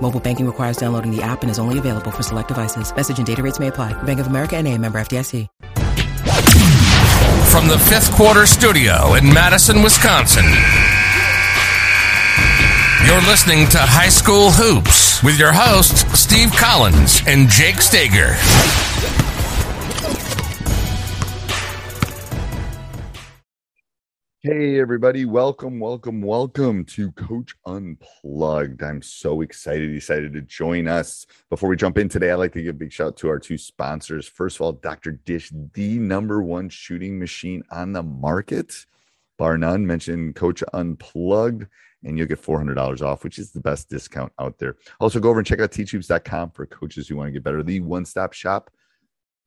Mobile banking requires downloading the app and is only available for select devices. Message and data rates may apply. Bank of America and a member FDIC. From the fifth quarter studio in Madison, Wisconsin. You're listening to High School Hoops with your hosts, Steve Collins and Jake Stager. Hey, everybody. Welcome, welcome, welcome to Coach Unplugged. I'm so excited, excited to join us. Before we jump in today, I'd like to give a big shout out to our two sponsors. First of all, Dr. Dish, the number one shooting machine on the market, bar none. Mention Coach Unplugged and you'll get $400 off, which is the best discount out there. Also, go over and check out teachhoops.com for coaches who want to get better. The one stop shop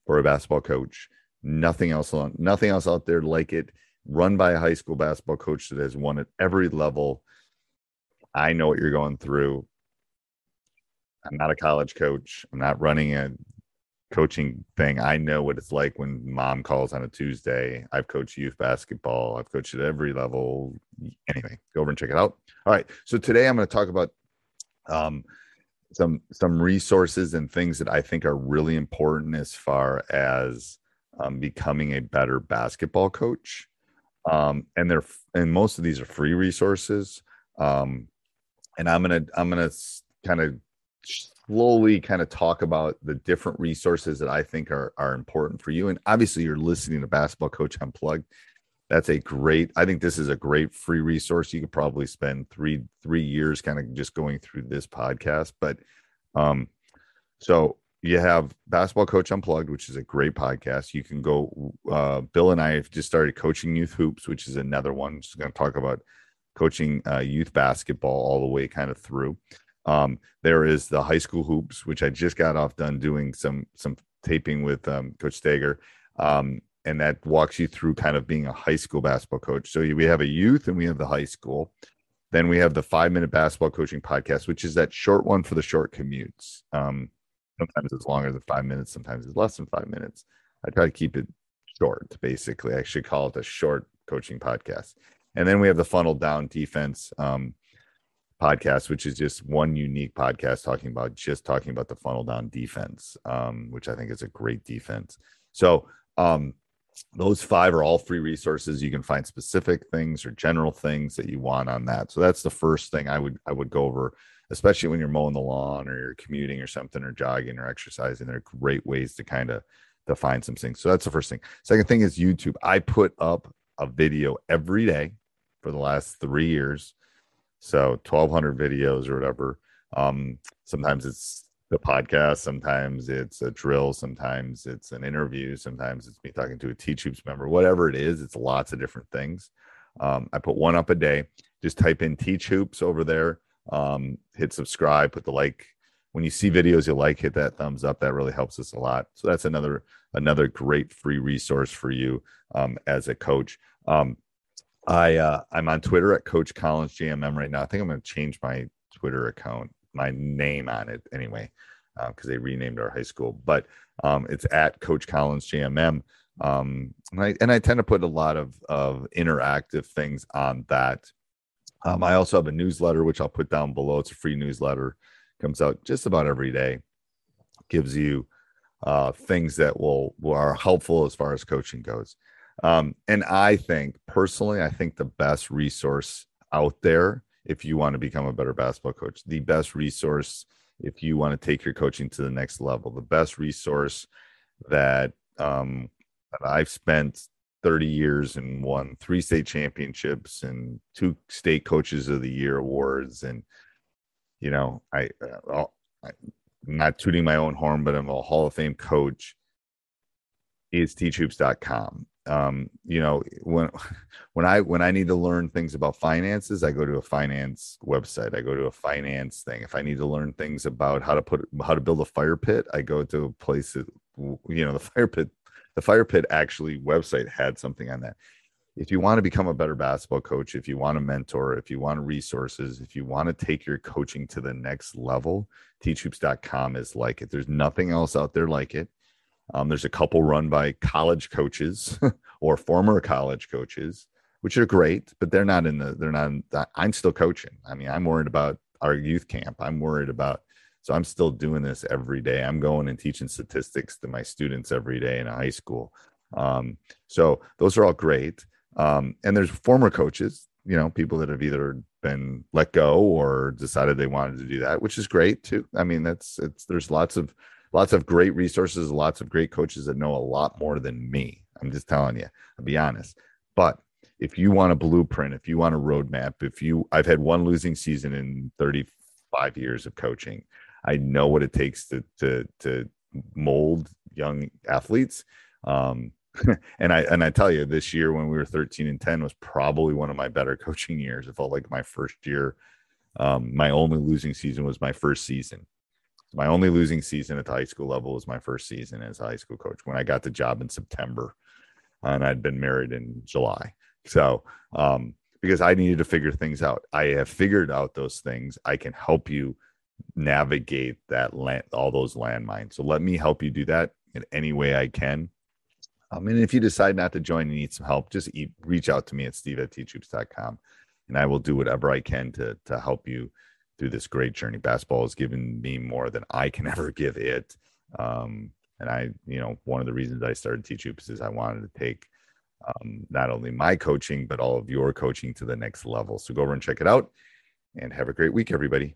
for a basketball coach. Nothing else nothing else out there like it run by a high school basketball coach that has won at every level. I know what you're going through. I'm not a college coach. I'm not running a coaching thing. I know what it's like when mom calls on a Tuesday. I've coached youth basketball. I've coached at every level. Anyway, go over and check it out. All right. So today I'm going to talk about um, some some resources and things that I think are really important as far as um, becoming a better basketball coach um, and they're and most of these are free resources. Um, and I'm gonna I'm gonna kind of slowly kind of talk about the different resources that I think are are important for you. And obviously, you're listening to Basketball Coach Unplugged. That's a great. I think this is a great free resource. You could probably spend three three years kind of just going through this podcast. But um, so you have Basketball Coach Unplugged, which is a great podcast. You can go. Uh, Bill and I have just started coaching youth hoops, which is another one. Just going to talk about coaching uh, youth basketball all the way kind of through. Um, there is the high school hoops, which I just got off done doing some some taping with um, Coach Stager, um, and that walks you through kind of being a high school basketball coach. So we have a youth and we have the high school. Then we have the five minute basketball coaching podcast, which is that short one for the short commutes. Um, Sometimes it's longer than five minutes. Sometimes it's less than five minutes. I try to keep it short, basically. I should call it a short coaching podcast. And then we have the funnel down defense um, podcast, which is just one unique podcast talking about just talking about the funnel down defense, um, which I think is a great defense. So um, those five are all free resources. You can find specific things or general things that you want on that. So that's the first thing I would I would go over especially when you're mowing the lawn or you're commuting or something or jogging or exercising. They're great ways to kind of to find some things. So that's the first thing. Second thing is YouTube. I put up a video every day for the last three years. So 1200 videos or whatever. Um, sometimes it's the podcast, sometimes it's a drill, sometimes it's an interview, sometimes it's me talking to a Hoops member, whatever it is, it's lots of different things. Um, I put one up a day. Just type in Hoops over there um, hit subscribe, put the like. When you see videos you like, hit that thumbs up. That really helps us a lot. So that's another another great free resource for you um, as a coach. Um, I uh, I'm on Twitter at Coach Collins JMM right now. I think I'm going to change my Twitter account, my name on it anyway, because uh, they renamed our high school. But um, it's at Coach Collins JMM. Um, and I and I tend to put a lot of of interactive things on that. Um, I also have a newsletter which I'll put down below. It's a free newsletter, comes out just about every day. Gives you uh, things that will, will are helpful as far as coaching goes. Um, and I think personally, I think the best resource out there if you want to become a better basketball coach, the best resource if you want to take your coaching to the next level, the best resource that um, that I've spent 30 years and won three state championships and two state coaches of the year awards. And you know I, uh, I am not tooting my own horn but I'm a Hall of Fame coach is teachhoops.com um, you know when when i when i need to learn things about finances i go to a finance website. I go to a finance thing. If i need to learn things about how to put how to build a fire pit i go to a place that you know the fire pit the fire pit actually website had something on that if you want to become a better basketball coach if you want to mentor if you want resources if you want to take your coaching to the next level teachhoops.com is like it there's nothing else out there like it um, there's a couple run by college coaches or former college coaches, which are great, but they're not in the, they're not, in, I'm still coaching. I mean, I'm worried about our youth camp. I'm worried about, so I'm still doing this every day. I'm going and teaching statistics to my students every day in high school. Um, so those are all great. Um, and there's former coaches, you know, people that have either been let go or decided they wanted to do that, which is great too. I mean, that's it's there's lots of lots of great resources, lots of great coaches that know a lot more than me. I'm just telling you, I'll be honest. But if you want a blueprint, if you want a roadmap, if you, I've had one losing season in 35 years of coaching. I know what it takes to to to mold young athletes. Um, and I and I tell you, this year when we were 13 and 10 was probably one of my better coaching years. It felt like my first year. Um, my only losing season was my first season. My only losing season at the high school level was my first season as a high school coach when I got the job in September and I'd been married in July. So, um, because I needed to figure things out, I have figured out those things. I can help you navigate that land, all those landmines. So let me help you do that in any way I can. Um, and if you decide not to join and need some help, just reach out to me at steve at teachhoops.com and I will do whatever I can to, to help you through this great journey. Basketball has given me more than I can ever give it. Um, and I, you know, one of the reasons I started Teach Hoops is I wanted to take um, not only my coaching, but all of your coaching to the next level. So go over and check it out and have a great week, everybody.